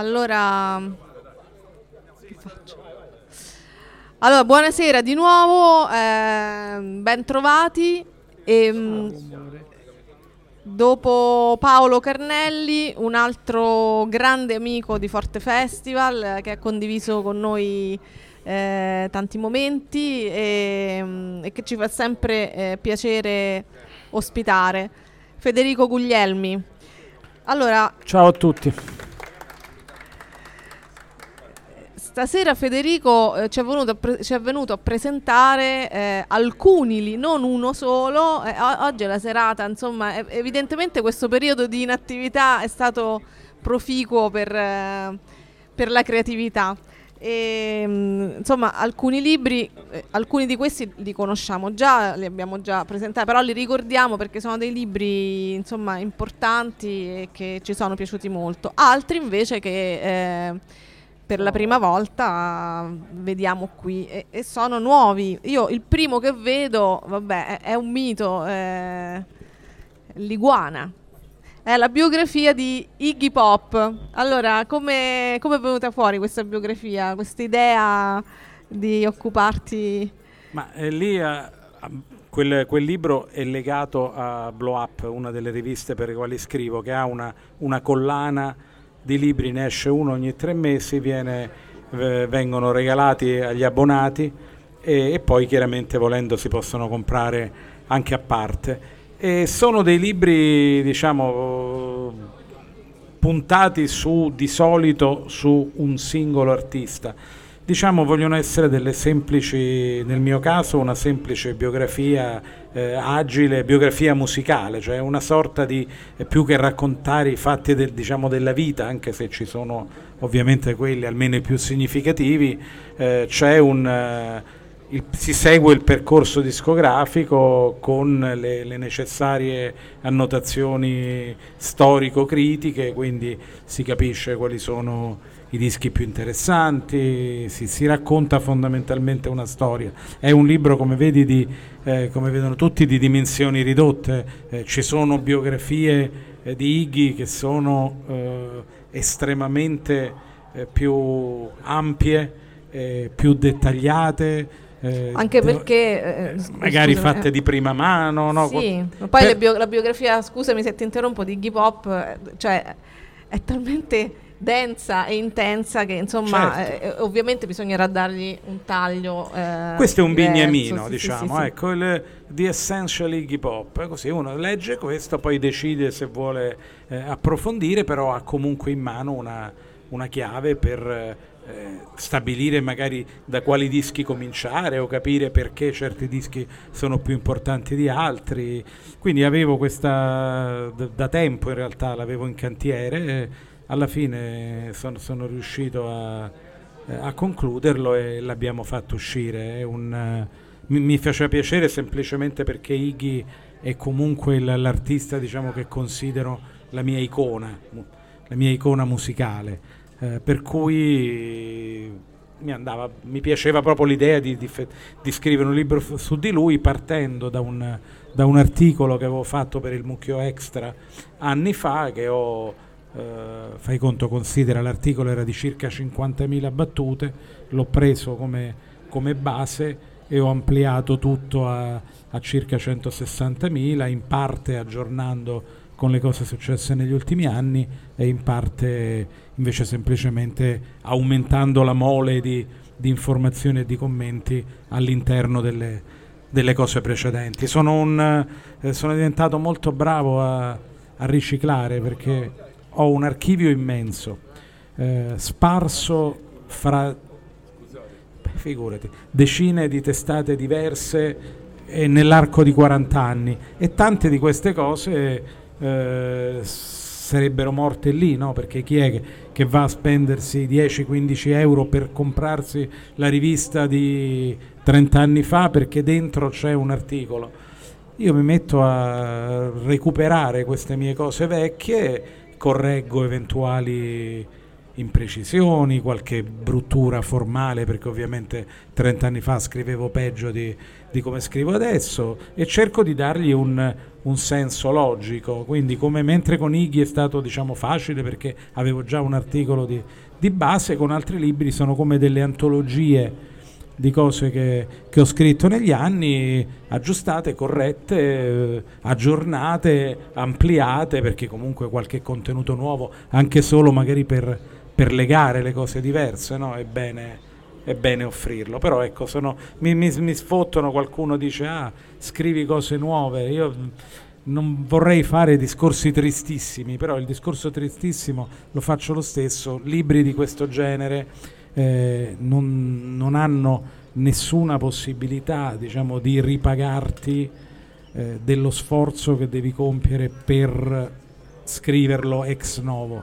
Allora, che faccio? Allora, buonasera di nuovo, eh, ben trovati. E, mh, dopo Paolo Carnelli, un altro grande amico di Forte Festival eh, che ha condiviso con noi eh, tanti momenti e, mh, e che ci fa sempre eh, piacere ospitare. Federico Guglielmi. Allora, Ciao a tutti. Stasera Federico eh, ci, è venuto a pre- ci è venuto a presentare eh, alcuni, li- non uno solo. Eh, o- oggi è la serata, insomma, evidentemente questo periodo di inattività è stato proficuo per, eh, per la creatività. E, mh, insomma, alcuni libri, eh, alcuni di questi li conosciamo già, li abbiamo già presentati, però li ricordiamo perché sono dei libri insomma, importanti e che ci sono piaciuti molto. Altri invece che eh, per la prima volta vediamo qui e, e sono nuovi. Io il primo che vedo, vabbè, è, è un mito, eh, l'iguana. È la biografia di Iggy Pop. Allora, come come è venuta fuori questa biografia, questa idea di occuparti? Ma eh, lì eh, quel, quel libro è legato a Blow Up, una delle riviste per le quali scrivo, che ha una, una collana di libri, ne esce uno ogni tre mesi, viene, eh, vengono regalati agli abbonati e, e poi chiaramente volendo si possono comprare anche a parte. E sono dei libri, diciamo, puntati su di solito su un singolo artista. Diciamo vogliono essere delle semplici, nel mio caso una semplice biografia eh, agile, biografia musicale, cioè una sorta di, eh, più che raccontare i fatti del- diciamo, della vita, anche se ci sono ovviamente quelli almeno i più significativi, eh, c'è un... eh, il- si segue il percorso discografico con le, le necessarie annotazioni storico-critiche, quindi si capisce quali sono i dischi più interessanti, si, si racconta fondamentalmente una storia. È un libro, come vedi, di, eh, come vedono tutti, di dimensioni ridotte. Eh, ci sono biografie eh, di Iggy che sono eh, estremamente eh, più ampie, eh, più dettagliate. eh, Anche perché eh, magari scusami, fatte eh. di prima mano, no? Sì, ma poi per- bio- la biografia, scusami se ti interrompo, di Iggy Pop, cioè è talmente densa e intensa che insomma Certo. eh, ovviamente bisognerà dargli un taglio eh, Questo è un diverso, bignamino, sì, diciamo, sì, sì. ecco, il The Essential Iggy Pop, così uno legge questo, poi decide se vuole eh, approfondire, però ha comunque in mano una, una chiave per eh, stabilire magari da quali dischi cominciare o capire perché certi dischi sono più importanti di altri. Quindi avevo questa, da, tempo in realtà l'avevo in cantiere, alla fine sono, sono riuscito a a concluderlo e l'abbiamo fatto uscire. Un, mi, mi faceva piacere semplicemente perché Iggy è comunque l'artista diciamo, che considero la mia icona, la mia icona musicale. eh, per cui mi, andava, mi piaceva proprio l'idea di, di di scrivere un libro su di lui partendo da un, da un articolo che avevo fatto per il Mucchio Extra anni fa che ho eh, fai conto, considera l'articolo era di circa 50.000 battute, l'ho preso come, come base e ho ampliato tutto a, a circa 160.000, in parte aggiornando con le cose successe negli ultimi anni e in parte invece semplicemente aumentando la mole di, di informazioni e di commenti all'interno delle, delle cose precedenti. Sono, un, eh, sono diventato molto bravo a, a riciclare perché ho un archivio immenso, eh, sparso fra beh, figurati, decine di testate diverse e nell'arco di 40 anni e tante di queste cose eh, sarebbero morte lì, no? perché chi è che, che va a spendersi 10-15 euro per comprarsi la rivista di 30 anni fa perché dentro c'è un articolo? Io mi metto a recuperare queste mie cose vecchie correggo eventuali imprecisioni, qualche bruttura formale, perché ovviamente 30 anni fa scrivevo peggio di, di come scrivo adesso, e cerco di dargli un, un senso logico. Quindi, come mentre con Iggy è stato diciamo, facile perché avevo già un articolo di, di base, con altri libri sono come delle antologie di cose che, che, ho scritto negli anni, aggiustate, corrette, aggiornate, ampliate, perché comunque qualche contenuto nuovo, anche solo magari per, per legare le cose diverse, no? è, bene, è, bene, offrirlo. Però ecco, sono, mi, mi, mi sfottono, qualcuno dice, ah, scrivi cose nuove, io non vorrei fare discorsi tristissimi, però il discorso tristissimo lo faccio lo stesso, libri di questo genere eh, non, non, hanno nessuna possibilità diciamo, di ripagarti eh, dello sforzo che devi compiere per scriverlo ex novo.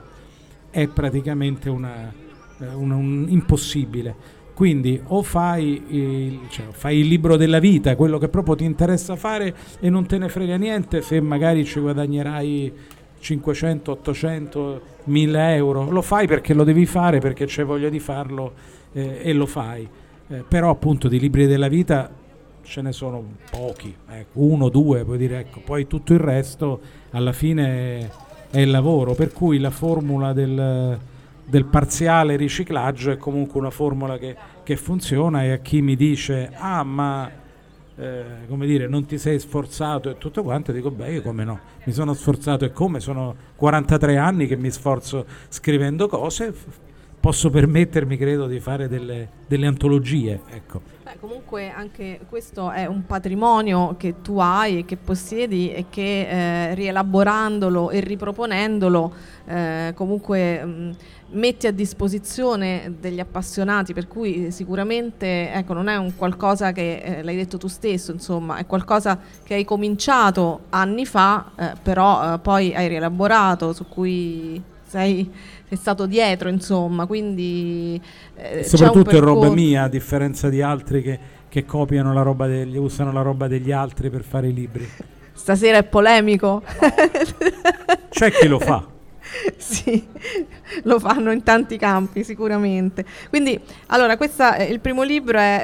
È praticamente una, eh, una, un impossibile. Quindi o fai il, cioè, fai il, libro della vita, quello che proprio ti interessa fare e non te ne frega niente se magari ci guadagnerai 500, 800, 1000 euro, lo fai perché lo devi fare, perché c'è voglia di farlo eh, e lo fai. Eh, però appunto di libri della vita ce ne sono pochi, ecco, uno, due, puoi dire, ecco, poi tutto il resto alla fine è il lavoro, per cui la formula del, del parziale riciclaggio è comunque una formula che, che funziona e a chi mi dice, ah ma eh, come dire, non ti sei sforzato e tutto quanto, dico beh, io come no, mi sono sforzato e come, sono 43 anni che mi sforzo scrivendo cose, posso permettermi, credo, di fare delle, delle antologie. Ecco. Beh, comunque anche questo è un patrimonio che tu hai e che possiedi e che eh, rielaborandolo e riproponendolo eh, comunque mh, metti a disposizione degli appassionati, per cui sicuramente ecco, non è un qualcosa che eh, l'hai detto tu stesso, insomma, è qualcosa che hai cominciato anni fa, eh, però eh, poi hai rielaborato, su cui sei, sei stato dietro, insomma, quindi... Eh, soprattutto è roba mia, a differenza di altri che, che copiano la roba degli, usano la roba degli altri per fare i libri. Stasera è polemico. C'è chi lo fa. sì, lo fanno in tanti campi sicuramente. Quindi, allora, questa, eh, il primo libro è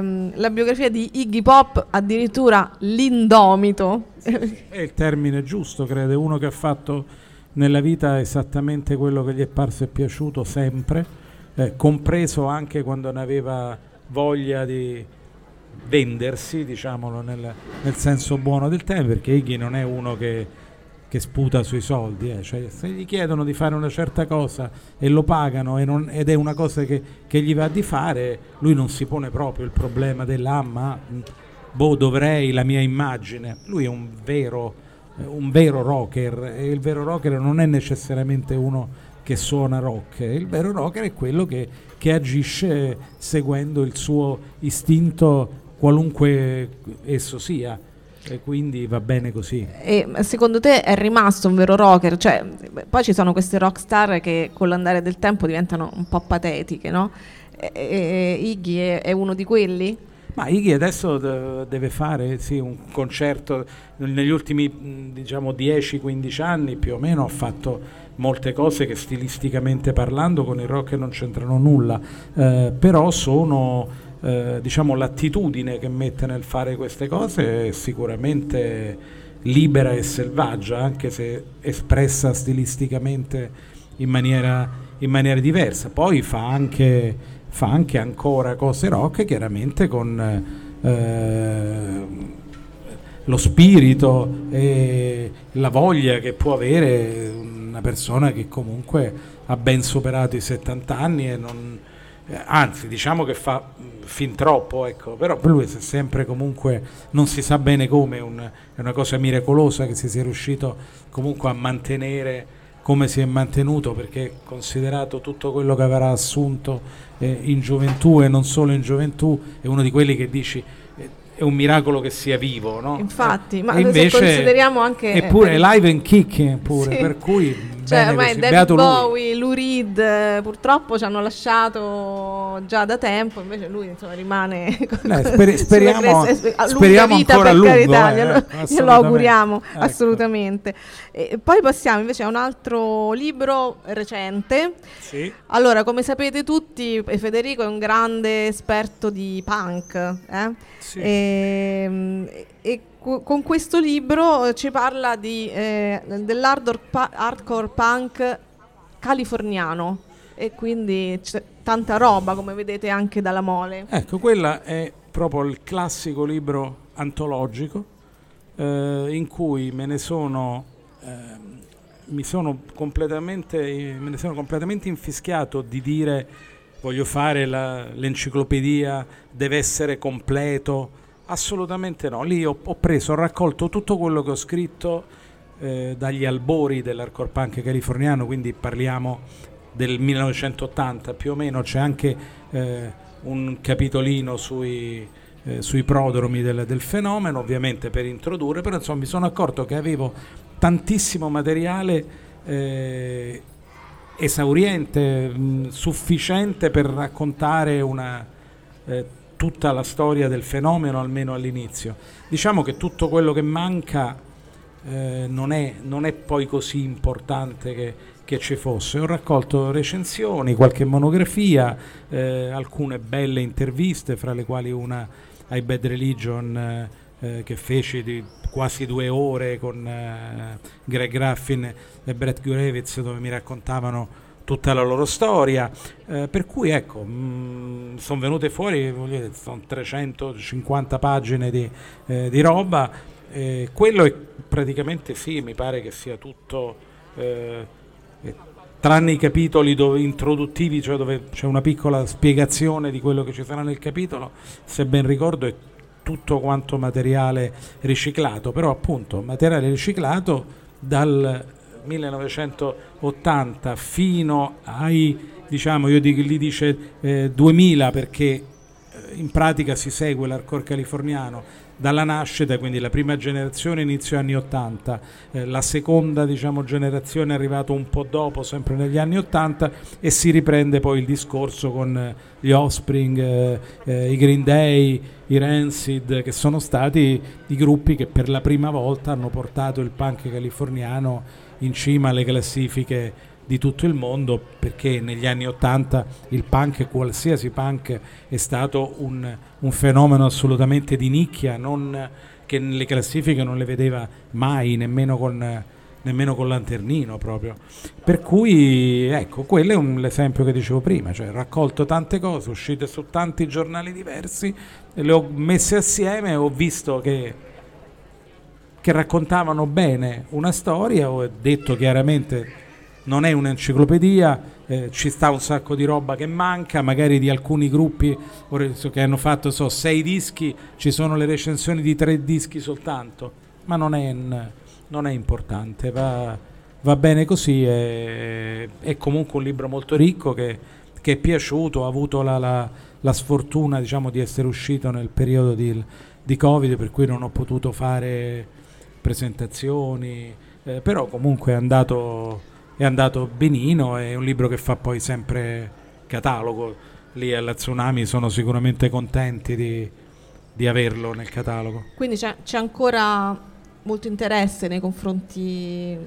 eh, la biografia di Iggy Pop, addirittura l'indomito. È il termine giusto, credo, è uno che ha fatto nella vita esattamente quello che gli è parso e piaciuto sempre, eh, compreso anche quando ne aveva voglia di vendersi, diciamolo nel, nel senso buono del termine, perché Iggy non è uno che che sputa sui soldi, eh. cioè, se gli chiedono di fare una certa cosa e lo pagano e non, ed è una cosa che, che, gli va di fare, lui non si pone proprio il problema della ah, boh dovrei la mia immagine, lui è un vero, un vero rocker e il vero rocker non è necessariamente uno che suona rock, il vero rocker è quello che, che agisce seguendo il suo istinto qualunque esso sia e quindi va bene così. E secondo te è rimasto un vero rocker? Cioè, poi ci sono queste rockstar che con l'andare del tempo diventano un po' patetiche, no? E, e, Iggy è, è uno di quelli? Ma Iggy adesso deve fare sì, un concerto, negli ultimi diciamo 10-15 anni più o meno ha fatto molte cose che stilisticamente parlando con il rock non c'entrano nulla, eh, però sono eh, diciamo, l'attitudine che mette nel fare queste cose è sicuramente libera e selvaggia, anche se espressa stilisticamente in maniera, in maniera diversa. Poi fa anche, fa anche, ancora cose rock, chiaramente con eh, lo spirito e la voglia che può avere una persona che comunque ha ben superato i 70 anni e non, eh, anzi diciamo che fa fin troppo, ecco. però per lui è sempre comunque, non si sa bene come, un, è una cosa miracolosa che si sia riuscito comunque a mantenere come si è mantenuto perché considerato tutto quello che avrà assunto eh, in gioventù e non solo in gioventù è uno di quelli che dici è un miracolo che sia vivo no? infatti eh, ma invece consideriamo anche eppure è live and kicking pure sì. per cui Cioè, ormai. David. Bowie, Lou Reed eh, purtroppo ci hanno lasciato già da tempo, invece lui insomma rimane con- speri- speriamo- a speriamo vita, ancora a per lungo, carità, eh, glielo, glielo auguriamo Ecco. assolutamente. E poi passiamo invece a un altro libro recente. Sì. Allora, come sapete tutti, eh, Federico è un grande esperto di punk. eh? Sì. Ehm, E, e con questo libro eh, ci parla di, eh, dell'hardcore punk californiano. E quindi c'è tanta roba, come vedete anche dalla mole. Ecco, quella è proprio il classico libro antologico eh, in cui me ne sono, ehm, mi sono completamente, me ne sono completamente infischiato di dire voglio fare la- l'enciclopedia, deve essere completo. Assolutamente no, lì ho, ho preso, ho raccolto tutto quello che ho scritto eh, dagli albori dell'hardcore punk californiano, quindi parliamo del 1980 più o meno, c'è anche eh, un capitolino sui, eh, sui prodromi del, del fenomeno, ovviamente per introdurre, però insomma mi sono accorto che avevo tantissimo materiale eh, esauriente, mh, sufficiente per raccontare una, eh, tutta la storia del fenomeno, almeno all'inizio. Diciamo che tutto quello che manca eh, non, è, non è poi così importante che, che ci fosse. Ho raccolto recensioni, qualche monografia, eh, alcune belle interviste, fra le quali una ai Bad Religion eh, eh, che feci di quasi due ore con eh, Greg Graffin e Brett Gurevitz dove mi raccontavano tutta la loro storia, eh, per cui ecco, sono venute fuori, sono 350 pagine di, eh, di roba, eh, quello è praticamente sì, mi pare che sia tutto, eh, tranne i capitoli dove, introduttivi, cioè dove c'è una piccola spiegazione di quello che ci sarà nel capitolo, se ben ricordo è tutto quanto materiale riciclato, però appunto materiale riciclato dal 1980 fino ai, diciamo, io dico, gli dice eh, 2000 perché eh, in pratica si segue l'hardcore californiano dalla nascita, quindi la prima generazione inizio anni 80, eh, la seconda diciamo, generazione è arrivata un po' dopo, sempre negli anni 80 e si riprende poi il discorso con eh, gli Offspring, eh, eh, i Green Day, i Rancid, che sono stati i gruppi che per la prima volta hanno portato il punk californiano in cima alle classifiche di tutto il mondo perché negli anni 80 il punk, qualsiasi punk, è stato un, un fenomeno assolutamente di nicchia, non, che nelle classifiche non le vedeva mai, nemmeno con, nemmeno con lanternino proprio. Per cui ecco, quello è un, l'esempio che dicevo prima, cioè raccolto tante cose, uscite su tanti giornali diversi, le ho messe assieme e ho visto che che raccontavano bene una storia, ho detto chiaramente non è un'enciclopedia, eh, ci sta un sacco di roba che manca, magari di alcuni gruppi che hanno fatto so, sei dischi, ci sono le recensioni di tre dischi soltanto, ma non è, non è importante, va, va, bene così, è, è, comunque un libro molto ricco che, che è piaciuto, ha avuto la, la, la sfortuna diciamo, di essere uscito nel periodo di, di Covid, per cui non ho potuto fare presentazioni, eh, però comunque è andato, è andato benino, è un libro che fa poi sempre catalogo, lì alla Tsunami sono sicuramente contenti di, di averlo nel catalogo. Quindi c'è, c'è, ancora molto interesse nei confronti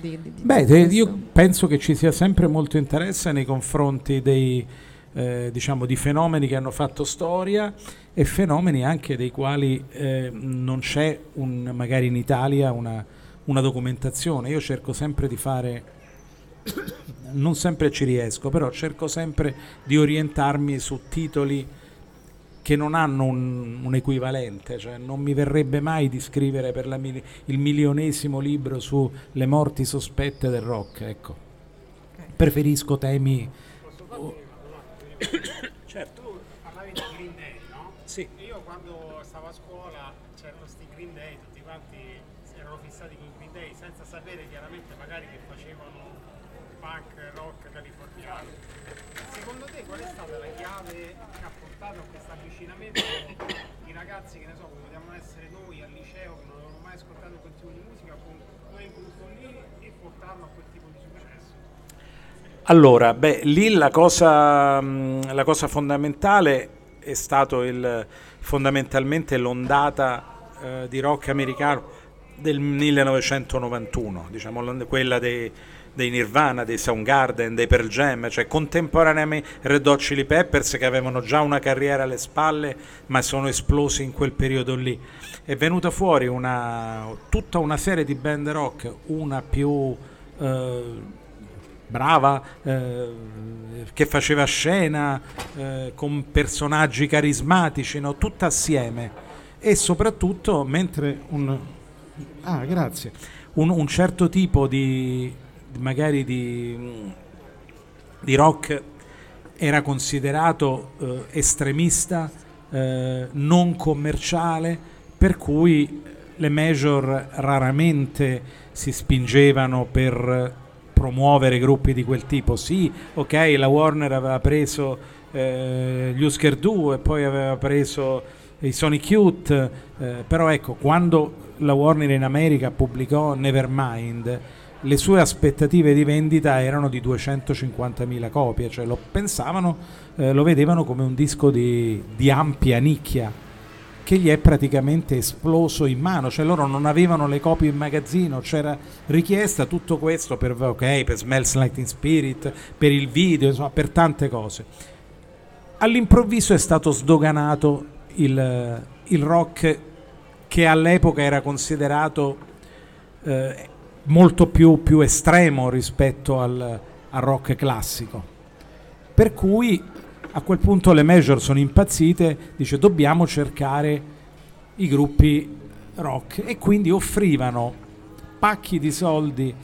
di... di, di Beh, io penso che ci sia sempre molto interesse nei confronti dei... Eh, diciamo di fenomeni che hanno fatto storia e fenomeni anche dei quali eh, non c'è un, magari in Italia una, una, documentazione. Io cerco sempre di fare, non sempre ci riesco, però cerco sempre di orientarmi su titoli che non hanno un, un equivalente, cioè non mi verrebbe mai di scrivere per mil- il milionesimo libro sulle morti sospette del rock, ecco. Okay. Preferisco temi... certo. Tu parlavi di Green Day, no? Sì. Io quando stavo a scuola c'erano questi Green Day, tutti quanti erano fissati con Green Day senza sapere chiaramente magari che facevano punk rock californiano. Secondo te qual è stata la chiave che ha portato a questo avvicinamento di ragazzi che ne so, come potevamo essere noi al liceo che non avevano mai ascoltato quel tipo di musica, con quel gruppo lì e portarlo a quel tipo di successo? Allora, beh, lì la cosa, la cosa fondamentale è stato il, fondamentalmente l'ondata eh, di rock americano del 1991, diciamo quella dei, dei Nirvana, dei Soundgarden, dei Pearl Jam, cioè contemporaneamente Red Hot Chili Peppers che avevano già una carriera alle spalle ma sono esplosi in quel periodo lì. È venuta fuori una, tutta una serie di band rock, una più eh, brava, eh, che faceva scena eh, con personaggi carismatici, no? tutta assieme e soprattutto mentre un, ah, un, un certo tipo di magari di, di rock era considerato eh, estremista, eh, non commerciale, per cui le major raramente si spingevano per promuovere gruppi di quel tipo. Sì, ok, la Warner aveva preso eh, gli Husker Du e poi aveva preso i Sonic Youth, eh, però ecco, quando la Warner in America pubblicò Nevermind, le sue aspettative di vendita erano di 250.000 copie, cioè lo pensavano, eh, lo vedevano come un disco di, di, ampia nicchia che gli è praticamente esploso in mano, cioè loro non avevano le copie in magazzino, c'era richiesta tutto questo per, okay, per Smells Like Teen Spirit, per il video, insomma, per tante cose. All'improvviso è stato sdoganato il, il rock che all'epoca era considerato eh, molto più, più, estremo rispetto al, al, rock classico. Per cui a quel punto le major sono impazzite, dice dobbiamo cercare i gruppi rock. E quindi offrivano pacchi di soldi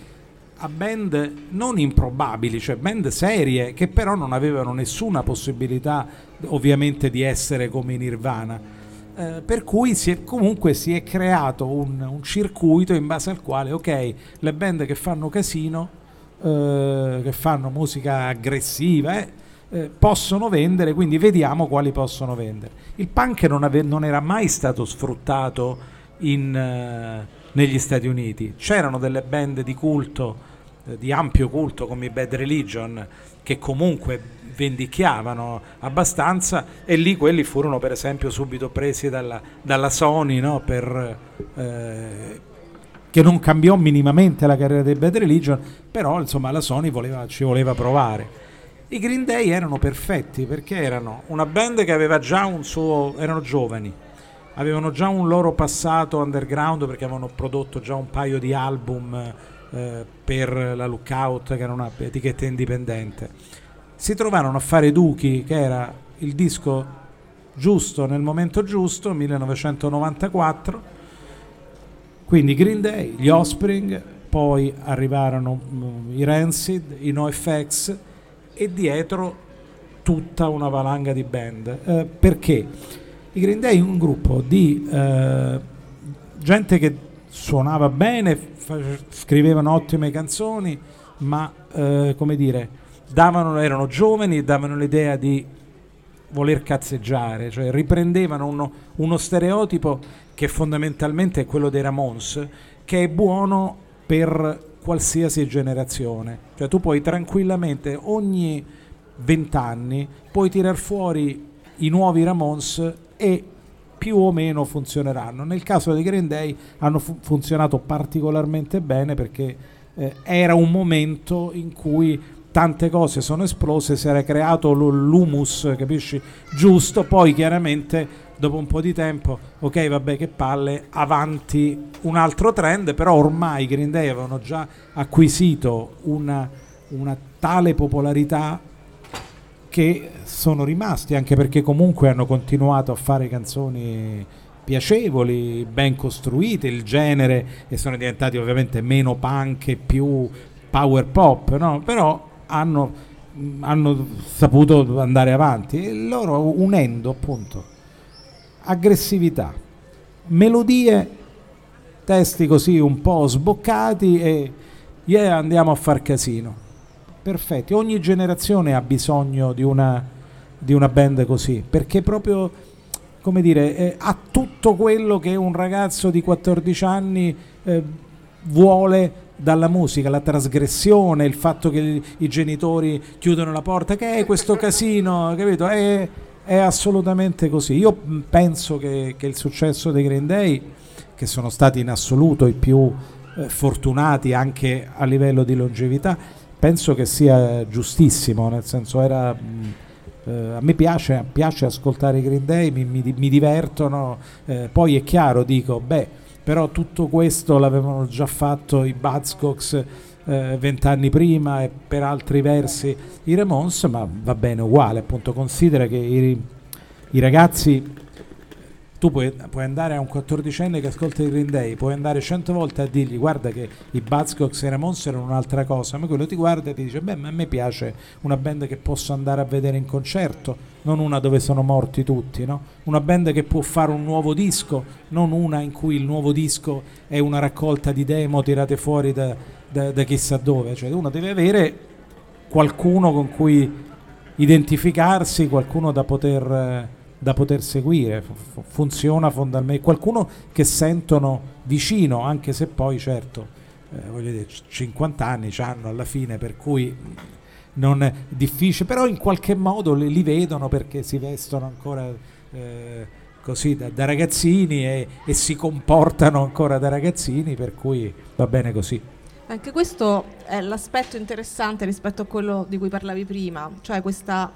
a band non improbabili, cioè band serie che però non avevano nessuna possibilità ovviamente di essere come i Nirvana. Eh, per cui si è, comunque si è creato un, un, circuito in base al quale, ok, le band che fanno casino, eh, che fanno musica aggressiva, eh, eh possono vendere, quindi vediamo quali possono vendere. Il punk non, ave- non era mai stato sfruttato in, eh, negli Stati Uniti, c'erano delle band di culto, di ampio culto come i Bad Religion, che comunque vendicchiavano abbastanza e lì quelli furono per esempio subito presi dalla, dalla Sony no? per, eh, che non cambiò minimamente la carriera dei Bad Religion però insomma la Sony voleva, ci voleva provare i Green Day erano perfetti perché erano una band che aveva già un suo erano giovani avevano già un loro passato underground perché avevano prodotto già un paio di album eh, per la Lookout che era una etichetta indipendente si trovarono a fare Duchi, che era il disco giusto nel momento giusto, 1994. Quindi Green Day, gli Offspring, poi arrivarono mm, i Rancid, i NoFX e dietro tutta una valanga di band. Eh, perché? I Green Day un gruppo di eh, gente che suonava bene, fa- scrivevano ottime canzoni, ma eh, come dire davano, erano giovani e davano l'idea di voler cazzeggiare, cioè riprendevano uno, uno stereotipo che fondamentalmente è quello dei Ramones, che è buono per qualsiasi generazione. Cioè tu puoi tranquillamente ogni vent'anni puoi tirar fuori i nuovi Ramones e più o meno funzioneranno. Nel caso dei Green Day hanno fu- funzionato particolarmente bene perché eh, era un momento in cui tante cose sono esplose, si era creato l'humus, capisci? Giusto, poi chiaramente dopo un po' di tempo, ok vabbè che palle, avanti un altro trend, però ormai i Green Day avevano già acquisito una, una tale popolarità che sono rimasti, anche perché comunque hanno continuato a fare canzoni piacevoli, ben costruite, il genere e sono diventati ovviamente meno punk e più power pop, no? però hanno, hanno saputo andare avanti e loro unendo appunto aggressività, melodie, testi così un po' sboccati e yeah, andiamo a far casino. Perfetti, ogni generazione ha bisogno di una, di una band così, perché proprio, come dire, eh, ha tutto quello che un ragazzo di 14 anni eh, vuole dalla musica, la trasgressione, il fatto che i genitori chiudono la porta, che è questo casino, capito? È, è assolutamente così. Io penso che, che, il successo dei Green Day, che sono stati in assoluto i più eh, fortunati anche a livello di longevità, penso che sia giustissimo, nel senso era... Mh, eh, a me piace, piace, ascoltare i Green Day, mi, mi, mi divertono, eh, poi è chiaro, dico, beh, però tutto questo l'avevano già fatto i Buzzcocks eh, vent'anni prima e per altri versi i Ramones, ma va bene uguale, appunto considera che i, i ragazzi tu puoi, puoi, andare a un 14enne che ascolta i Green Day, puoi andare cento volte a dirgli guarda che i Buzzcocks e i Ramones erano un'altra cosa, ma quello ti guarda e ti dice beh ma a me piace una band che posso andare a vedere in concerto, non una dove sono morti tutti, no? una band che può fare un nuovo disco, non una in cui il nuovo disco è una raccolta di demo tirate fuori da, da, da chissà dove, cioè uno deve avere qualcuno con cui identificarsi, qualcuno da poter da poter seguire, funziona fondamentalmente, qualcuno che sentono vicino, anche se poi certo, eh, voglio dire, 50 anni hanno alla fine, per cui non è difficile, però in qualche modo li, li vedono perché si vestono ancora eh, così da, da ragazzini e, e si comportano ancora da ragazzini, per cui va bene così. Anche questo è l'aspetto interessante rispetto a quello di cui parlavi prima, cioè questa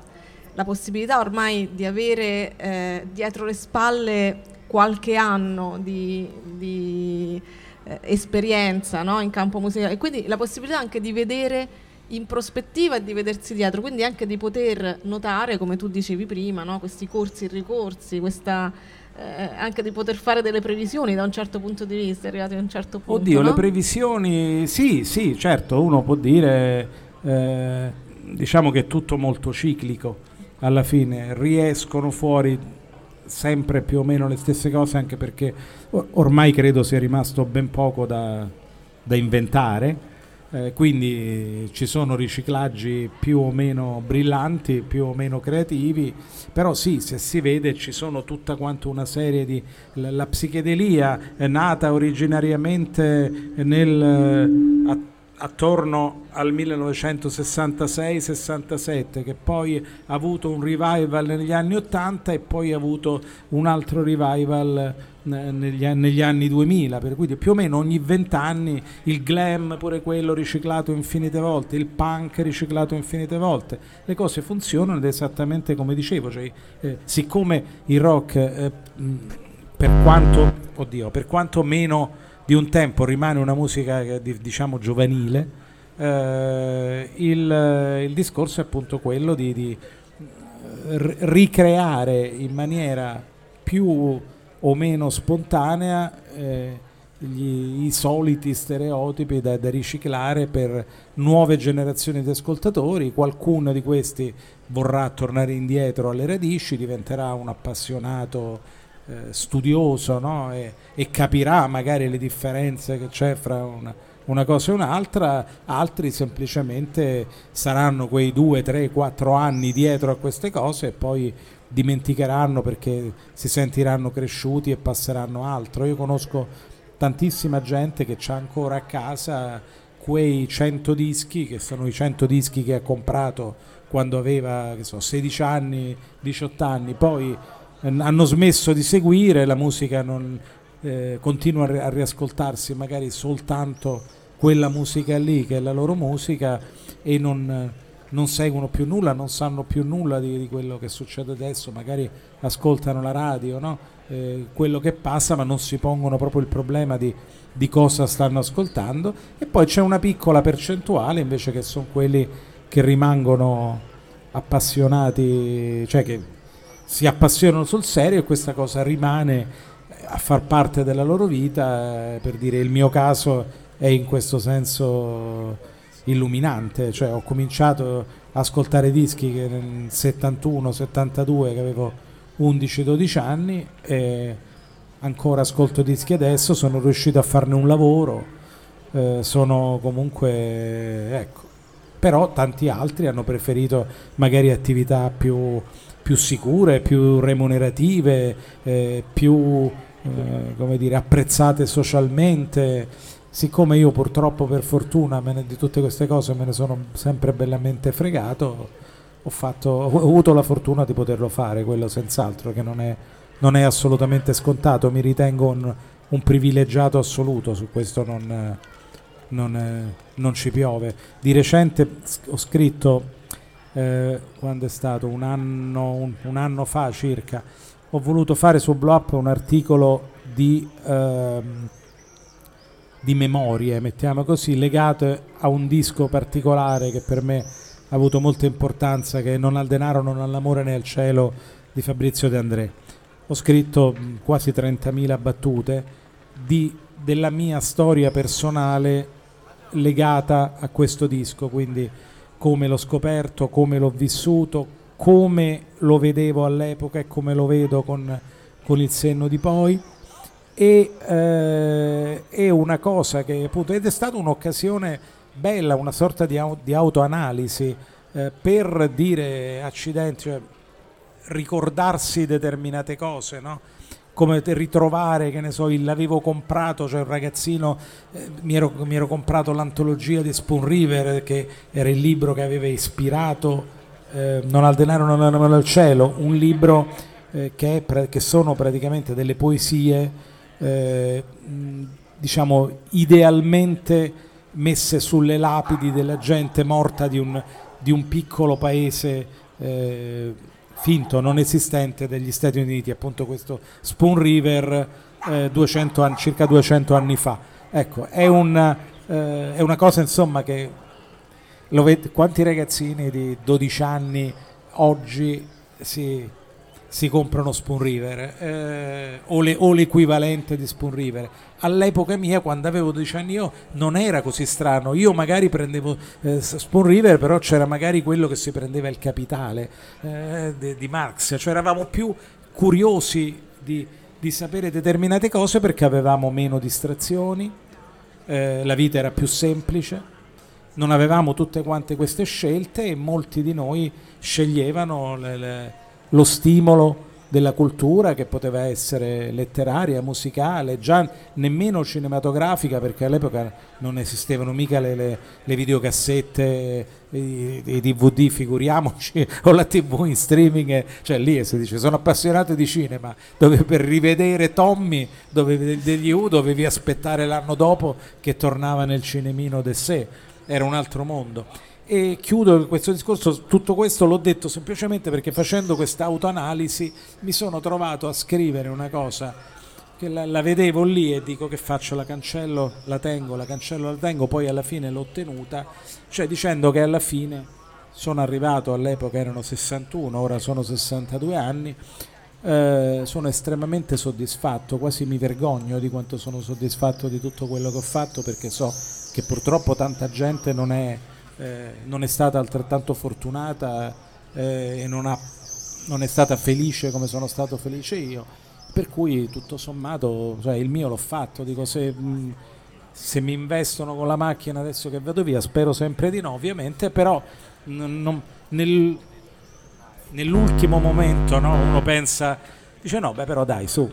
la possibilità ormai di avere eh, dietro le spalle qualche anno di, di eh, esperienza no? in campo musicale e quindi la possibilità anche di vedere in prospettiva e di vedersi dietro, quindi anche di poter notare, come tu dicevi prima, no? questi corsi e ricorsi, questa, eh, anche di poter fare delle previsioni da un certo punto di vista, arrivati a un certo punto. Oddio, no? le previsioni, sì, sì, certo, uno può dire, eh, diciamo che è tutto molto ciclico alla fine riescono fuori sempre più o meno le stesse cose anche perché ormai credo sia rimasto ben poco da, da inventare eh, quindi ci sono riciclaggi più o meno brillanti, più o meno creativi, però sì, se si vede ci sono tutta quanta una serie di... La, psichedelia è nata originariamente nel... Eh, attorno al 1966-67 che poi ha avuto un revival negli anni 80 e poi ha avuto un altro revival negli, negli anni 2000 per cui più o meno ogni vent'anni il glam pure quello riciclato infinite volte il punk riciclato infinite volte le cose funzionano ed è esattamente come dicevo cioè, eh, siccome il rock eh, per quanto oddio per quanto meno di un tempo rimane una musica diciamo giovanile, eh, il, il, discorso è appunto quello di, di ricreare in maniera più o meno spontanea eh, gli, i soliti stereotipi da, da, riciclare per nuove generazioni di ascoltatori. Qualcuno di questi vorrà tornare indietro alle radici, diventerà un appassionato eh, studioso no? e, e, capirà magari le differenze che c'è fra una, una, cosa e un'altra, altri semplicemente saranno quei due, tre, quattro anni dietro a queste cose e poi dimenticheranno perché si sentiranno cresciuti e passeranno altro. Io conosco tantissima gente che ha ancora a casa quei 100 dischi che sono i 100 dischi che ha comprato quando aveva so, 16 anni, 18 anni, poi hanno smesso di seguire, la musica non, eh, continua a, riascoltarsi magari soltanto quella musica lì che è la loro musica e non, non seguono più nulla, non sanno più nulla di, di, quello che succede adesso, magari ascoltano la radio, no? eh, quello che passa ma non si pongono proprio il problema di, di cosa stanno ascoltando e poi c'è una piccola percentuale invece che sono quelli che rimangono appassionati, cioè che si appassionano sul serio e questa cosa rimane a far parte della loro vita, eh, per dire il mio caso è in questo senso illuminante, cioè ho cominciato a ascoltare dischi che nel 71-72 che avevo 11-12 anni e ancora ascolto dischi adesso, sono riuscito a farne un lavoro, eh, sono comunque ecco, però tanti altri hanno preferito magari attività più più sicure, più remunerative, eh, più eh, come dire, apprezzate socialmente siccome io purtroppo per fortuna ne, di tutte queste cose me ne sono sempre bellamente fregato, ho, fatto, ho avuto la fortuna di poterlo fare, quello senz'altro, che non è, non è assolutamente scontato, mi ritengo un, un privilegiato assoluto, su questo non, non, non, ci piove. Di recente ho scritto, eh, quando è stato, un anno, un, un anno, fa circa, ho voluto fare su Blow Up un articolo di... Ehm, di memorie, mettiamo così, legate a un disco particolare che per me ha avuto molta importanza, che Non al denaro, non all'amore né al cielo di Fabrizio De André. Ho scritto quasi 30.000 battute di, della mia storia personale legata a questo disco, quindi come l'ho scoperto, come l'ho vissuto, come lo vedevo all'epoca e come lo vedo con, con il senno di poi e eh, è una cosa che appunto ed è stata un'occasione bella, una sorta di, di autoanalisi eh, per dire accidenti, cioè ricordarsi determinate cose, no? come ritrovare, che ne so, l'avevo comprato, cioè un ragazzino, eh, mi, ero, mi, ero, comprato l'antologia di Spoon River, che era il libro che aveva ispirato eh, Non al denaro, non al cielo, un libro eh, che, è, che sono praticamente delle poesie eh, diciamo idealmente messe sulle lapidi della gente morta di un, di un piccolo paese eh, finto, non esistente degli Stati Uniti, appunto questo Spoon River eh, 200 anni, circa 200 anni fa. Ecco, è una, eh, è una cosa insomma che lo ved- quanti ragazzini di 12 anni oggi si si comprano Spoon River eh, o, le, o, l'equivalente di Spoon River. All'epoca mia, quando avevo 12 anni io, non era così strano. Io magari prendevo eh, Spoon River, però c'era magari quello che si prendeva il capitale eh, di, di, Marx. Cioè eravamo più curiosi di, di, sapere determinate cose perché avevamo meno distrazioni, eh, la vita era più semplice. Non avevamo tutte quante queste scelte e molti di noi sceglievano le, le lo stimolo della cultura che poteva essere letteraria, musicale, già nemmeno cinematografica perché all'epoca non esistevano mica le, le, le videocassette, i, i, DVD, figuriamoci, o la TV in streaming, cioè lì si dice sono appassionato di cinema, dove per rivedere Tommy dove, degli U dovevi aspettare l'anno dopo che tornava nel cinemino de sé, era un altro mondo. E chiudo questo discorso, tutto questo l'ho detto semplicemente perché facendo questa autoanalisi mi sono trovato a scrivere una cosa che la, la, vedevo lì e dico che faccio, la cancello, la tengo, la cancello, la tengo, poi alla fine l'ho tenuta, cioè dicendo che alla fine sono arrivato, all'epoca erano 61, ora sono 62 anni, eh, sono estremamente soddisfatto, quasi mi vergogno di quanto sono soddisfatto di tutto quello che ho fatto perché so che purtroppo tanta gente non è eh, non è stata altrettanto fortunata eh, e non, ha, non, è stata felice come sono stato felice io. Per cui tutto sommato cioè, il mio l'ho fatto, dico se, mh, se, mi investono con la macchina adesso che vado via, spero sempre di no ovviamente, però non, nel, nell'ultimo momento no, uno pensa, dice no, beh però dai su,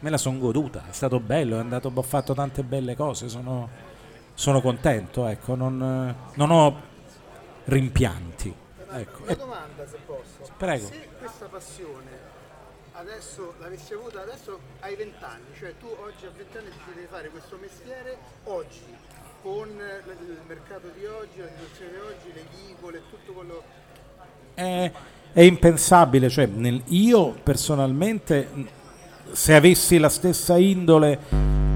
me la sono goduta, è stato bello, è andato, ho fatto tante belle cose, sono sono contento, ecco, non, non ho rimpianti. Ecco. Una domanda se posso. Prego. Se questa passione adesso l'avessi avuta adesso hai vent'anni, cioè tu oggi a vent'anni ti devi fare questo mestiere oggi, con il mercato di oggi, la situazione di oggi, le edicole, tutto quello... È, è impensabile, cioè nel, io personalmente se avessi la stessa indole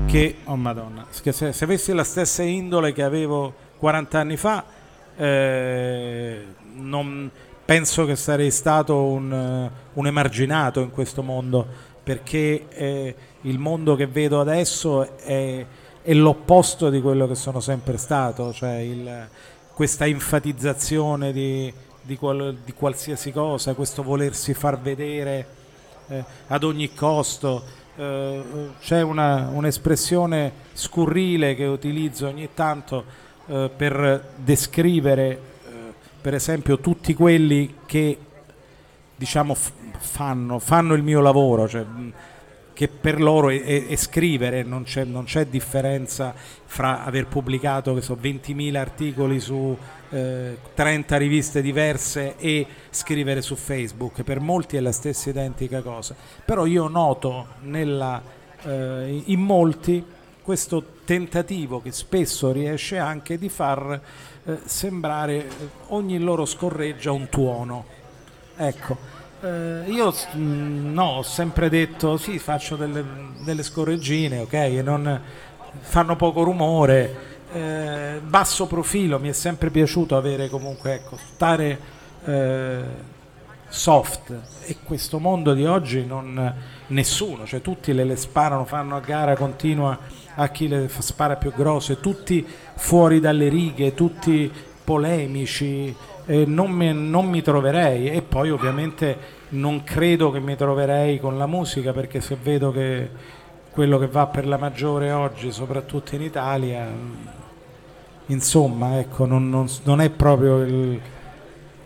che, oh madonna, se, se, avessi la stessa indole che avevo 40 anni fa, eh, non, penso che sarei stato un, un, emarginato in questo mondo, perché eh, il mondo che vedo adesso è, è, l'opposto di quello che sono sempre stato, cioè il, questa enfatizzazione di, di, qual, di, qualsiasi cosa, questo volersi far vedere eh, ad ogni costo. Eh, c'è una, un'espressione scurrile che utilizzo ogni tanto eh, per descrivere eh, per esempio tutti quelli che diciamo f- fanno, fanno, il mio lavoro cioè, che per loro è, è- scrivere, non c'è, non c'è differenza fra aver pubblicato so, 20.000 articoli su eh, 30 riviste diverse e scrivere su Facebook, per molti è la stessa identica cosa, però io noto nella, eh, in molti questo tentativo che spesso riesce anche di far eh, sembrare eh, ogni loro scorreggia un tuono. Ecco, eh, io mm, no, ho sempre detto sì, faccio delle, delle scorreggine, ok, non fanno poco rumore, eh, basso profilo, mi è sempre piaciuto avere comunque, ecco, stare eh, soft. E questo mondo di oggi non nessuno, cioè tutti le, le sparano, fanno a gara continua a chi le spara più grosse, tutti fuori dalle righe, tutti polemici, eh, non, mi, non mi troverei e poi ovviamente non credo che mi troverei con la musica perché se vedo che quello che va per la maggiore oggi, soprattutto in Italia, mh, insomma, ecco, non, non- non è proprio il,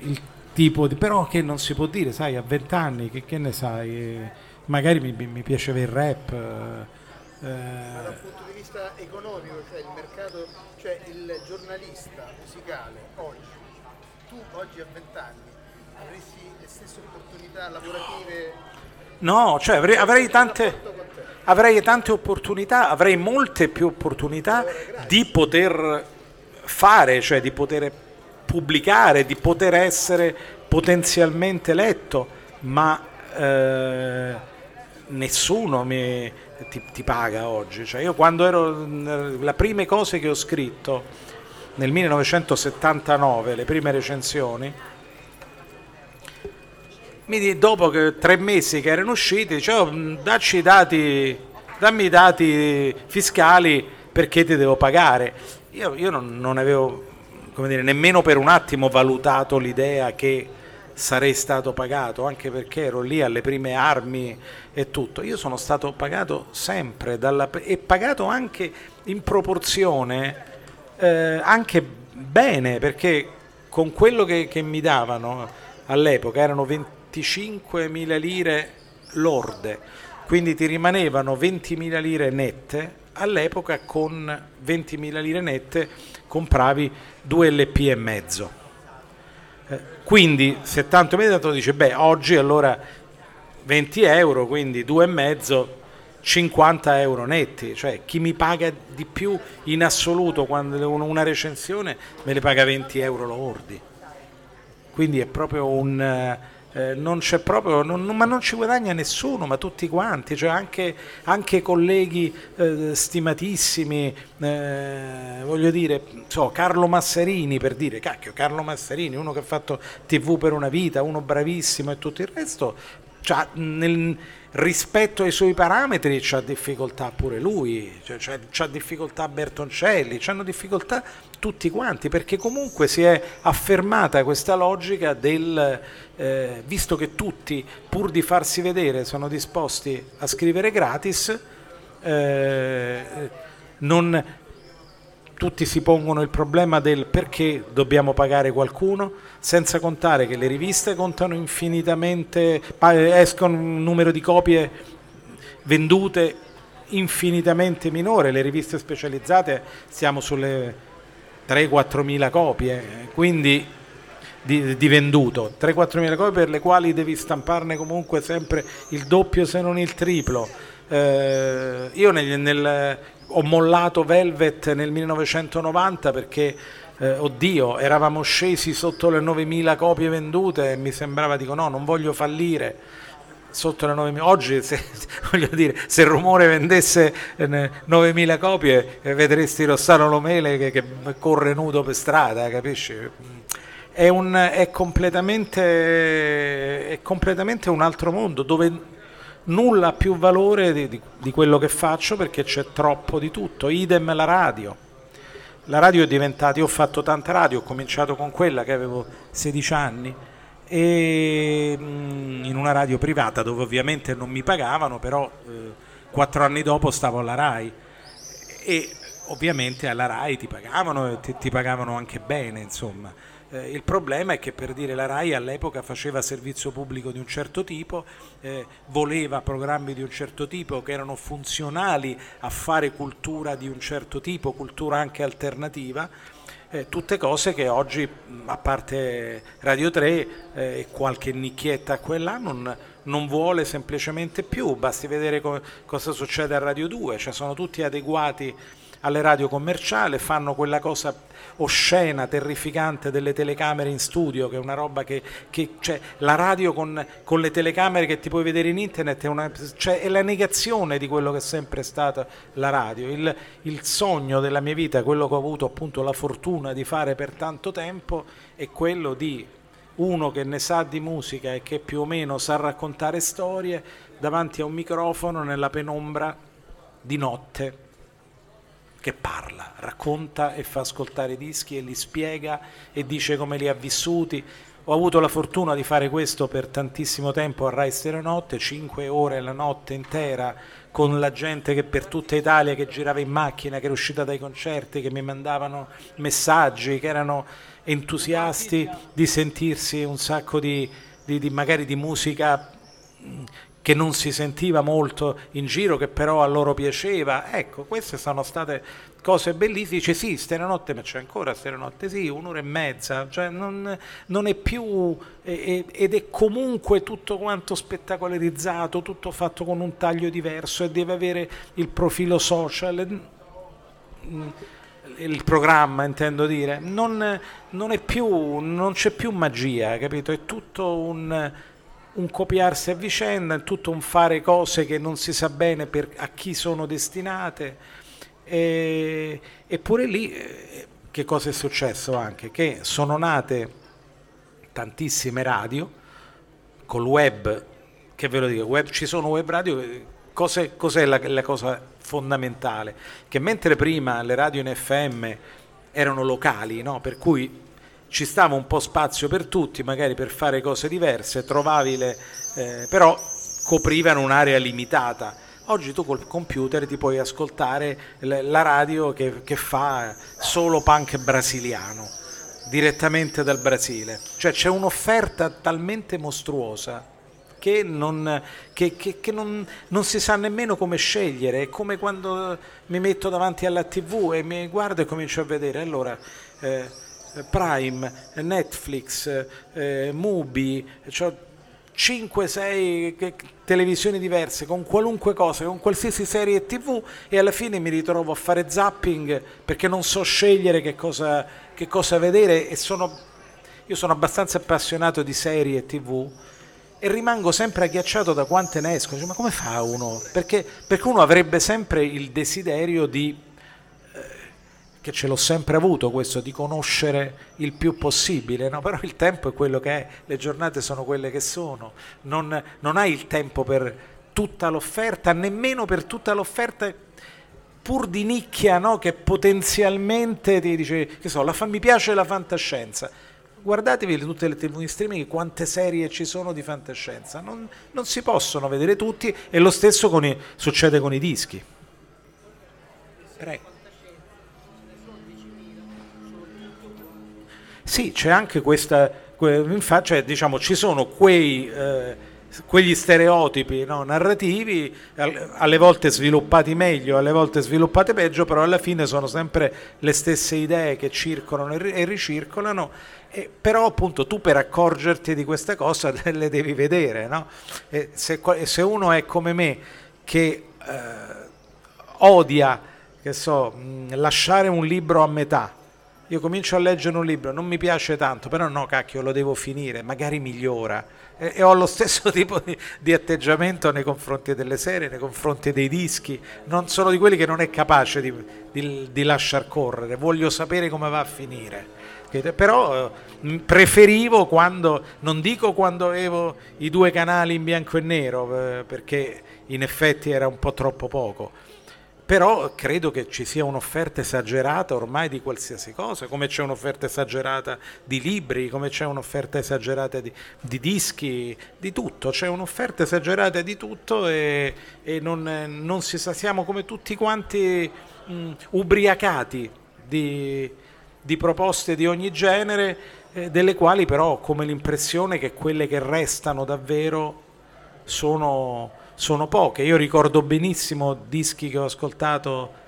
il tipo di... però che non si può dire, sai, a vent'anni, che, che ne sai? Magari mi, mi piaceva il rap. eh, Ma dal punto di vista economico, cioè il mercato, cioè il giornalista musicale oggi, a 20 anni avresti le stesse opportunità lavorative? No, cioè avrei, avrei tante, avrei tante opportunità, avrei molte più opportunità di poter fare, cioè di poter pubblicare, di poter essere potenzialmente letto, ma eh, nessuno mi, ti, ti paga oggi. Cioè io quando ero, le prime cose che ho scritto nel 1979, le prime recensioni, mi dopo che tre mesi che erano usciti, "Mm, dacci dati, dammi i dati fiscali perché ti devo pagare. Io, io non, non avevo, dire, nemmeno per un attimo valutato l'idea che sarei stato pagato, anche perché ero lì alle prime armi e tutto. Io sono stato pagato sempre dalla- e pagato anche in proporzione, eh, anche bene, perché con quello che, che mi davano all'epoca erano 25.000 lire lorde, quindi ti rimanevano 20.000 lire nette, all'epoca con 20.000 lire nette compravi due LP e mezzo. Eh, Quindi se tanto mi hai dato dice beh oggi allora 20 euro, quindi due e mezzo, 50 euro netti, cioè chi mi paga di più in assoluto quando un- una recensione me le paga 20 euro lordi. Quindi è proprio un... eh, eh, non c'è proprio, non- non- ma non ci guadagna nessuno, ma tutti quanti, cioè anche, anche colleghi eh, stimatissimi, eh, voglio dire, so, Carlo Masserini per dire, cacchio, Carlo Masserini, uno che ha fatto tv per una vita, uno bravissimo e tutto il resto, c'ha, nel, rispetto ai suoi parametri c'ha difficoltà pure lui, cioè, c'ha, c'ha difficoltà Bertoncelli, c'hanno difficoltà tutti quanti, perché comunque si è affermata questa logica del, eh, visto che tutti pur di farsi vedere sono disposti a scrivere gratis, eh, non, tutti si pongono il problema del perché dobbiamo pagare qualcuno, senza contare che le riviste contano infinitamente, escono un numero di copie vendute infinitamente minore, le riviste specializzate siamo sulle 3-4 mila copie, quindi di, di venduto, 3-4 mila copie per le quali devi stamparne comunque sempre il doppio se non il triplo. Eh, io nel- nel- ho mollato Velvet nel 1990 perché, eh, oddio, eravamo scesi sotto le 9.000 copie vendute e mi sembrava, dico no, non voglio fallire sotto le 9.000 oggi se, voglio dire, se il rumore vendesse eh, ne- 9.000 copie eh, vedresti Rossano Lomele che, che corre nudo per strada capisci? È, un, è, completamente, è completamente un altro mondo dove nulla ha più valore di, di- di quello che faccio perché c'è troppo di tutto idem la radio la radio è diventata, io ho fatto tanta radio, ho cominciato con quella che avevo 16 anni e mm, in una radio privata dove ovviamente non mi pagavano, però eh, quattro anni dopo stavo alla RAI e ovviamente alla RAI ti pagavano e ti, ti pagavano anche bene, insomma. Eh, il problema è che per dire la RAI all'epoca faceva servizio pubblico di un certo tipo, eh, voleva programmi di un certo tipo che erano funzionali a fare cultura di un certo tipo, cultura anche alternativa. Eh, tutte cose che oggi, a parte Radio 3 eh, e qualche nicchietta qua e là, non, non vuole semplicemente più. Basti vedere co- cosa succede a Radio 2, cioè sono tutti adeguati alle radio commerciali, fanno quella cosa oscena, terrificante delle telecamere in studio, che è una roba che, che cioè, la radio con, con, le telecamere che ti puoi vedere in internet è, una, cioè, è la negazione di quello che è sempre stata la radio. Il, il sogno della mia vita, quello che ho avuto appunto la fortuna di fare per tanto tempo, è quello di uno che ne sa di musica e che più o meno sa raccontare storie davanti a un microfono nella penombra di notte che parla, racconta e fa ascoltare i dischi e li spiega e dice come li ha vissuti. Ho avuto la fortuna di fare questo per tantissimo tempo a Rai Stereo Notte, 5 ore la notte intera con la gente che per tutta Italia che girava in macchina, che era uscita dai concerti, che mi mandavano messaggi, che erano entusiasti di sentirsi un sacco di, di, di magari di musica che non si sentiva molto in giro, che però a loro piaceva. Ecco, queste sono state cose bellissime. Dice sì, Sterenotte, ma c'è ancora Sterenotte, sì, un'ora e mezza, cioè non, non è più, ed è comunque tutto quanto spettacolarizzato, tutto fatto con un taglio diverso e deve avere il profilo social. Il programma intendo dire. Non, non, più non c'è più magia capito? È tutto un un copiarsi a vicenda, tutto un fare cose che non si sa bene per, a chi sono destinate. E, eppure lì eh, che cosa è successo anche? Che sono nate tantissime radio col web, che ve lo dico, web, ci sono web radio, cos'è, cos'è la, la cosa fondamentale? Che mentre prima le radio in FM erano locali, no? per cui ci stava un po' spazio per tutti, magari per fare cose diverse, trovavi le, eh, però coprivano un'area limitata. Oggi tu col computer ti puoi ascoltare la radio che, che fa solo punk brasiliano, direttamente dal Brasile. Cioè c'è un'offerta talmente mostruosa che, non, che, che, che non, non, si sa nemmeno come scegliere. È come quando mi metto davanti alla tv e mi guardo e comincio a vedere. Allora, eh, Prime, Netflix, eh, Mubi, cioè 5-6 televisioni diverse con qualunque cosa, con qualsiasi serie tv e alla fine mi ritrovo a fare zapping perché non so scegliere che cosa, che cosa vedere e sono, io sono abbastanza appassionato di serie tv e rimango sempre agghiacciato da quante ne escono. Cioè, ma come fa uno? Perché, perché uno avrebbe sempre il desiderio di che ce l'ho sempre avuto questo di conoscere il più possibile, no? però il tempo è quello che è, le giornate sono quelle che sono, non, non hai il tempo per tutta l'offerta, nemmeno per tutta l'offerta pur di nicchia no? che potenzialmente ti dice, che so, fa, mi piace la fantascienza. Guardatevi tutte le tv in streaming, quante serie ci sono di fantascienza, non, non si possono vedere tutti e lo stesso con i, succede con i dischi. Prego. Sì, c'è anche questa, infatti, cioè, diciamo, ci sono quei, eh, quegli stereotipi no, narrativi, alle volte sviluppati meglio, alle volte sviluppati peggio, però alla fine sono sempre le stesse idee che circolano e ricircolano, e, però appunto tu per accorgerti di questa cosa le devi vedere, no? se, se, uno è come me che eh, odia, che so, lasciare un libro a metà, io comincio a leggere un libro, non mi piace tanto, però no, cacchio, lo devo finire, magari migliora. E, e ho lo stesso tipo di, di, atteggiamento nei confronti delle serie, nei confronti dei dischi. Non sono di quelli che non è capace di, di, di lasciar correre, voglio sapere come va a finire. Però eh, preferivo quando, non dico quando avevo i due canali in bianco e nero, eh, perché in effetti era un po' troppo poco però credo che ci sia un'offerta esagerata ormai di qualsiasi cosa, come c'è un'offerta esagerata di libri, come c'è un'offerta esagerata di, di dischi, di tutto, c'è un'offerta esagerata di tutto e, e non, non, si sa, siamo come tutti quanti mh, ubriacati di, di proposte di ogni genere, eh, delle quali però ho come l'impressione che quelle che restano davvero sono, sono poche. Io ricordo benissimo dischi che ho ascoltato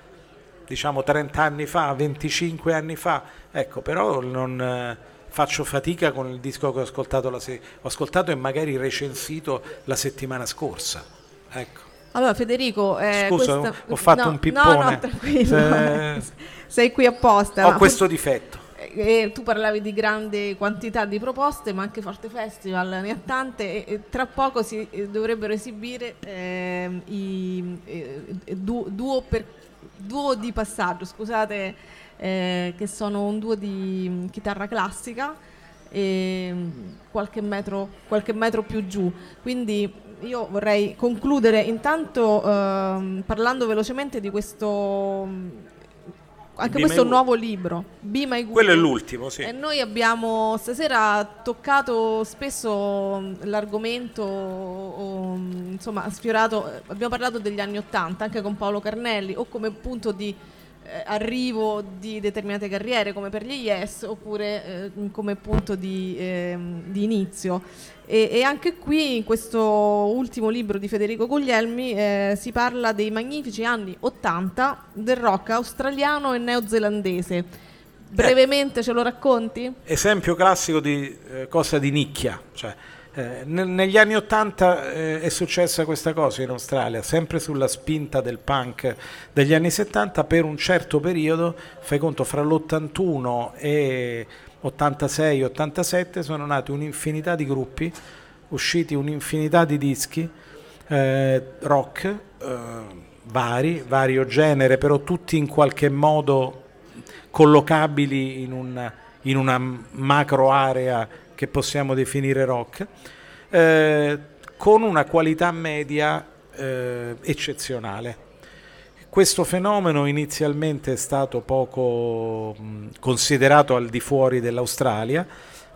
diciamo 30 anni fa, 25 anni fa, ecco, però non eh, faccio fatica con il disco che ho ascoltato, la se- ho ascoltato e magari recensito la settimana scorsa. Ecco. Allora Federico, eh, Scusa, questa- ho fatto no, un pippone. No, no, tranquillo. Eh, Sei qui apposta. ho questo difetto. Eh, tu parlavi di grande quantità di proposte, ma anche Forte Festival ne ha tante e, e tra poco si eh, dovrebbero esibire ehm, i eh, du- duo, per- duo di passaggio, scusate, eh, che sono un duo di mm, chitarra classica e mm, qualche metro, qualche metro più giù. Quindi io vorrei concludere intanto ehm, parlando velocemente di questo mm, anche Be questo My nuovo libro, Be My Guru. Quello è l'ultimo, sì. E noi abbiamo stasera toccato spesso mh, l'argomento, o, mh, insomma, sfiorato, abbiamo parlato degli anni Ottanta anche con Paolo Carnelli, o come punto di eh, arrivo di determinate carriere, come per gli Yes, oppure eh, come punto di, ehm, di inizio. E, e anche qui, in questo ultimo libro di Federico Guglielmi, eh, si parla dei magnifici anni 80 del rock australiano e neozelandese. Brevemente ce lo racconti? Esempio classico di eh, cosa di nicchia. Cioè, eh, ne- negli anni Ottanta eh, è successa questa cosa in Australia, sempre sulla spinta del punk degli anni 70, per un certo periodo, fai conto, fra l'81 e 86-87 sono nati un'infinità di gruppi, usciti un'infinità di dischi, eh, rock, eh, vari, vario genere, però tutti in qualche modo collocabili in, un- in una macro area che possiamo definire rock, eh, con una qualità media eh, eccezionale. Questo fenomeno inizialmente è stato poco considerato al di fuori dell'Australia,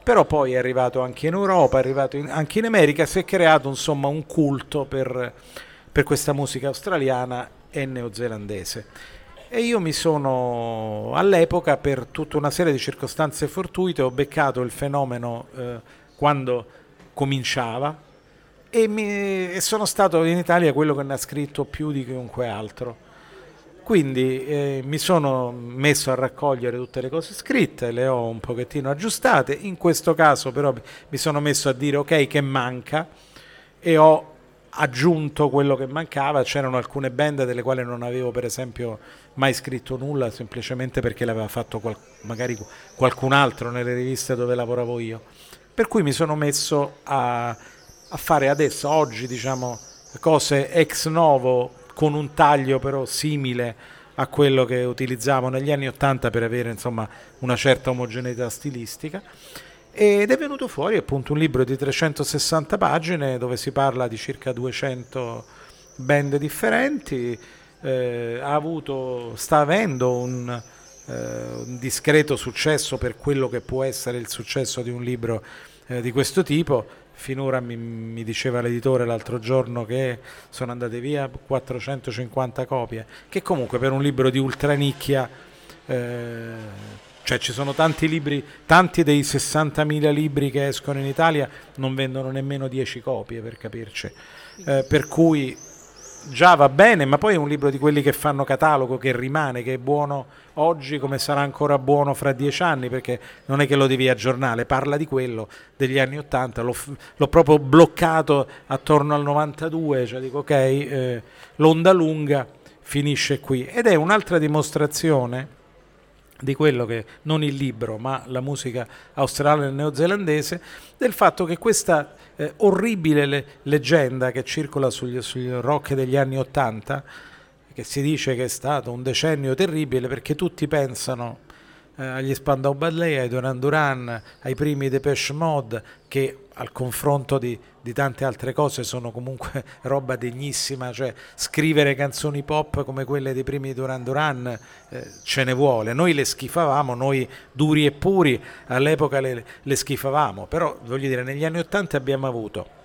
però poi è arrivato anche in Europa, è arrivato in- anche in America, si è creato insomma un culto per, per questa musica australiana e neozelandese. E io mi sono all'epoca, per tutta una serie di circostanze fortuite, ho beccato il fenomeno eh, quando cominciava e, mi- e sono stato in Italia quello che ne ha scritto più di chiunque altro. Quindi eh, mi sono messo a raccogliere tutte le cose scritte, le ho un pochettino aggiustate, in questo caso però mi sono messo a dire ok che manca e ho aggiunto quello che mancava, c'erano alcune band delle quali non avevo per esempio mai scritto nulla semplicemente perché l'aveva fatto qual- magari qualcun altro nelle riviste dove lavoravo io. Per cui mi sono messo a, a fare adesso, oggi diciamo, cose ex novo con un taglio però simile a quello che utilizzavo negli anni 80 per avere insomma una certa omogeneità stilistica ed è venuto fuori appunto un libro di 360 pagine dove si parla di circa 200 band differenti eh, avuto, sta avendo un, eh, un discreto successo per quello che può essere il successo di un libro eh, di questo tipo. Finora mi, mi diceva l'editore l'altro giorno che sono andate via 450 copie che comunque per un libro di ultranicchia eh, cioè ci sono tanti libri, tanti dei 60.000 libri che escono in Italia non vendono nemmeno 10 copie per capirci. Eh, per cui già va bene, ma poi è un libro di quelli che fanno catalogo, che rimane, che è buono oggi come sarà ancora buono fra dieci anni, perché non è che lo devi aggiornare, parla di quello degli anni 80, l'ho, l'ho proprio bloccato attorno al 92, cioè dico ok, eh, l'onda lunga finisce qui. Ed è un'altra dimostrazione di quello che non il libro, ma la musica australiana e neozelandese, del fatto che questa eh, orribile le- leggenda che circola sugli, sugli rock degli anni Ottanta, che si dice che è stato un decennio terribile perché tutti pensano eh, agli Spandau Ballet, ai Duran Duran, ai primi Depeche Mode, che al confronto di, di tante altre cose sono comunque roba degnissima, cioè scrivere canzoni pop come quelle dei primi Duran Duran eh, ce ne vuole. Noi le schifavamo, noi duri e puri all'epoca le, le schifavamo, però voglio dire negli anni Ottanta abbiamo avuto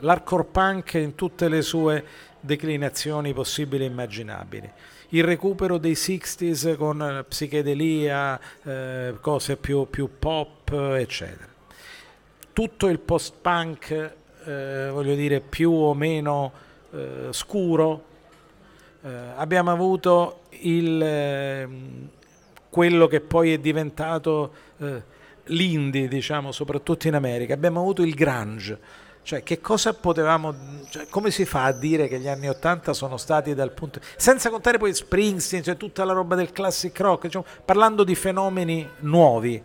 l'hardcore punk in tutte le sue declinazioni possibili e immaginabili, il recupero dei 60s con eh, psichedelia, eh, cose più, più, pop, eccetera. Tutto il post-punk, eh, voglio dire, più o meno eh, scuro. Eh, abbiamo avuto il, ehm, quello che poi è diventato l'indie, diciamo, soprattutto in America. Abbiamo avuto il grunge cioè, che cosa potevamo, cioè, come si fa a dire che gli anni Ottanta sono stati dal punto, senza contare poi Springsteen, cioè tutta la roba del classic rock, diciamo, parlando di fenomeni nuovi,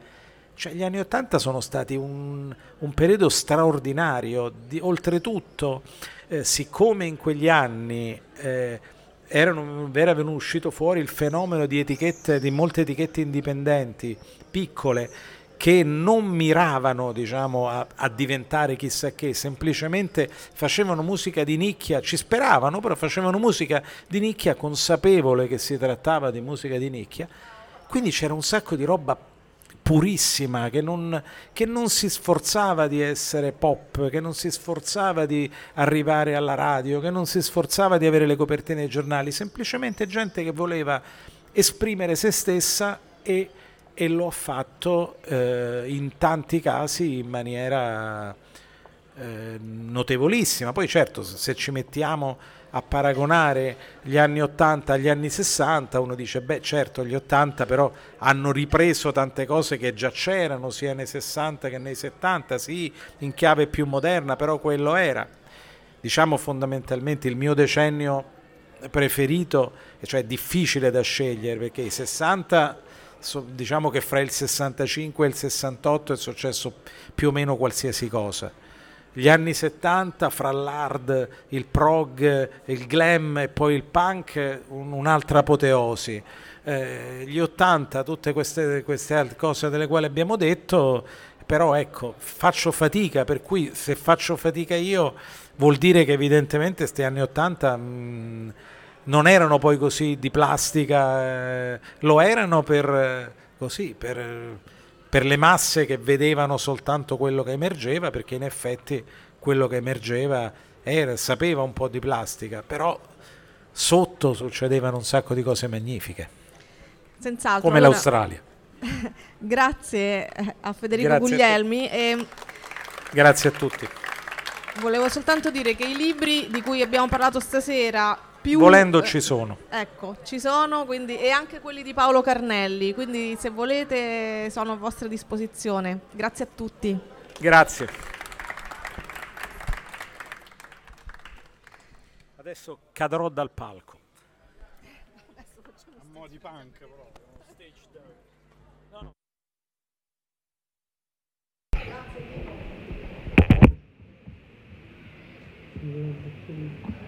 cioè gli anni Ottanta sono stati un, un periodo straordinario, di, oltretutto, eh, siccome in quegli anni eh, erano, era uscito fuori il fenomeno di etichette, di molte etichette indipendenti, piccole, che non miravano diciamo, a, a, diventare chissà che, semplicemente facevano musica di nicchia, ci speravano, però facevano musica di nicchia consapevole che si trattava di musica di nicchia, quindi c'era un sacco di roba purissima, che non, che non si sforzava di essere pop, che non si sforzava di arrivare alla radio, che non si sforzava di avere le copertine dei giornali, semplicemente gente che voleva esprimere se stessa e e lo ha fatto eh, in tanti casi in maniera eh, notevolissima. Poi certo, se ci mettiamo a paragonare gli anni 80 agli anni 60, uno dice, beh certo, gli 80 però hanno ripreso tante cose che già c'erano, sia nei 60 che nei 70, sì, in chiave più moderna, però quello era. Diciamo fondamentalmente il mio decennio preferito, cioè difficile da scegliere, perché i 60 so, diciamo che fra il 65 e il 68 è successo più o meno qualsiasi cosa. Gli anni 70 fra l'hard, il prog, il glam e poi il punk un, un'altra apoteosi. Eh, gli 80, tutte queste, queste cose delle quali abbiamo detto, però ecco, faccio fatica, per cui se faccio fatica io vuol dire che evidentemente questi anni 80... Mh, non erano poi così di plastica, eh, lo erano per, eh, così, per, per le masse che vedevano soltanto quello che emergeva, perché in effetti quello che emergeva era, sapeva un po' di plastica, però sotto succedevano un sacco di cose magnifiche. Senz'altro. Come allora, l'Australia. grazie a Federico grazie Guglielmi. A e... Grazie a tutti. Volevo soltanto dire che i libri di cui abbiamo parlato stasera più... Volendo ci sono. Ecco, ci sono, quindi, e anche quelli di Paolo Carnelli, quindi se volete sono a vostra disposizione. Grazie a tutti. Grazie. Adesso cadrò dal palco. A mo' di punk proprio. Stage no, no. Grazie.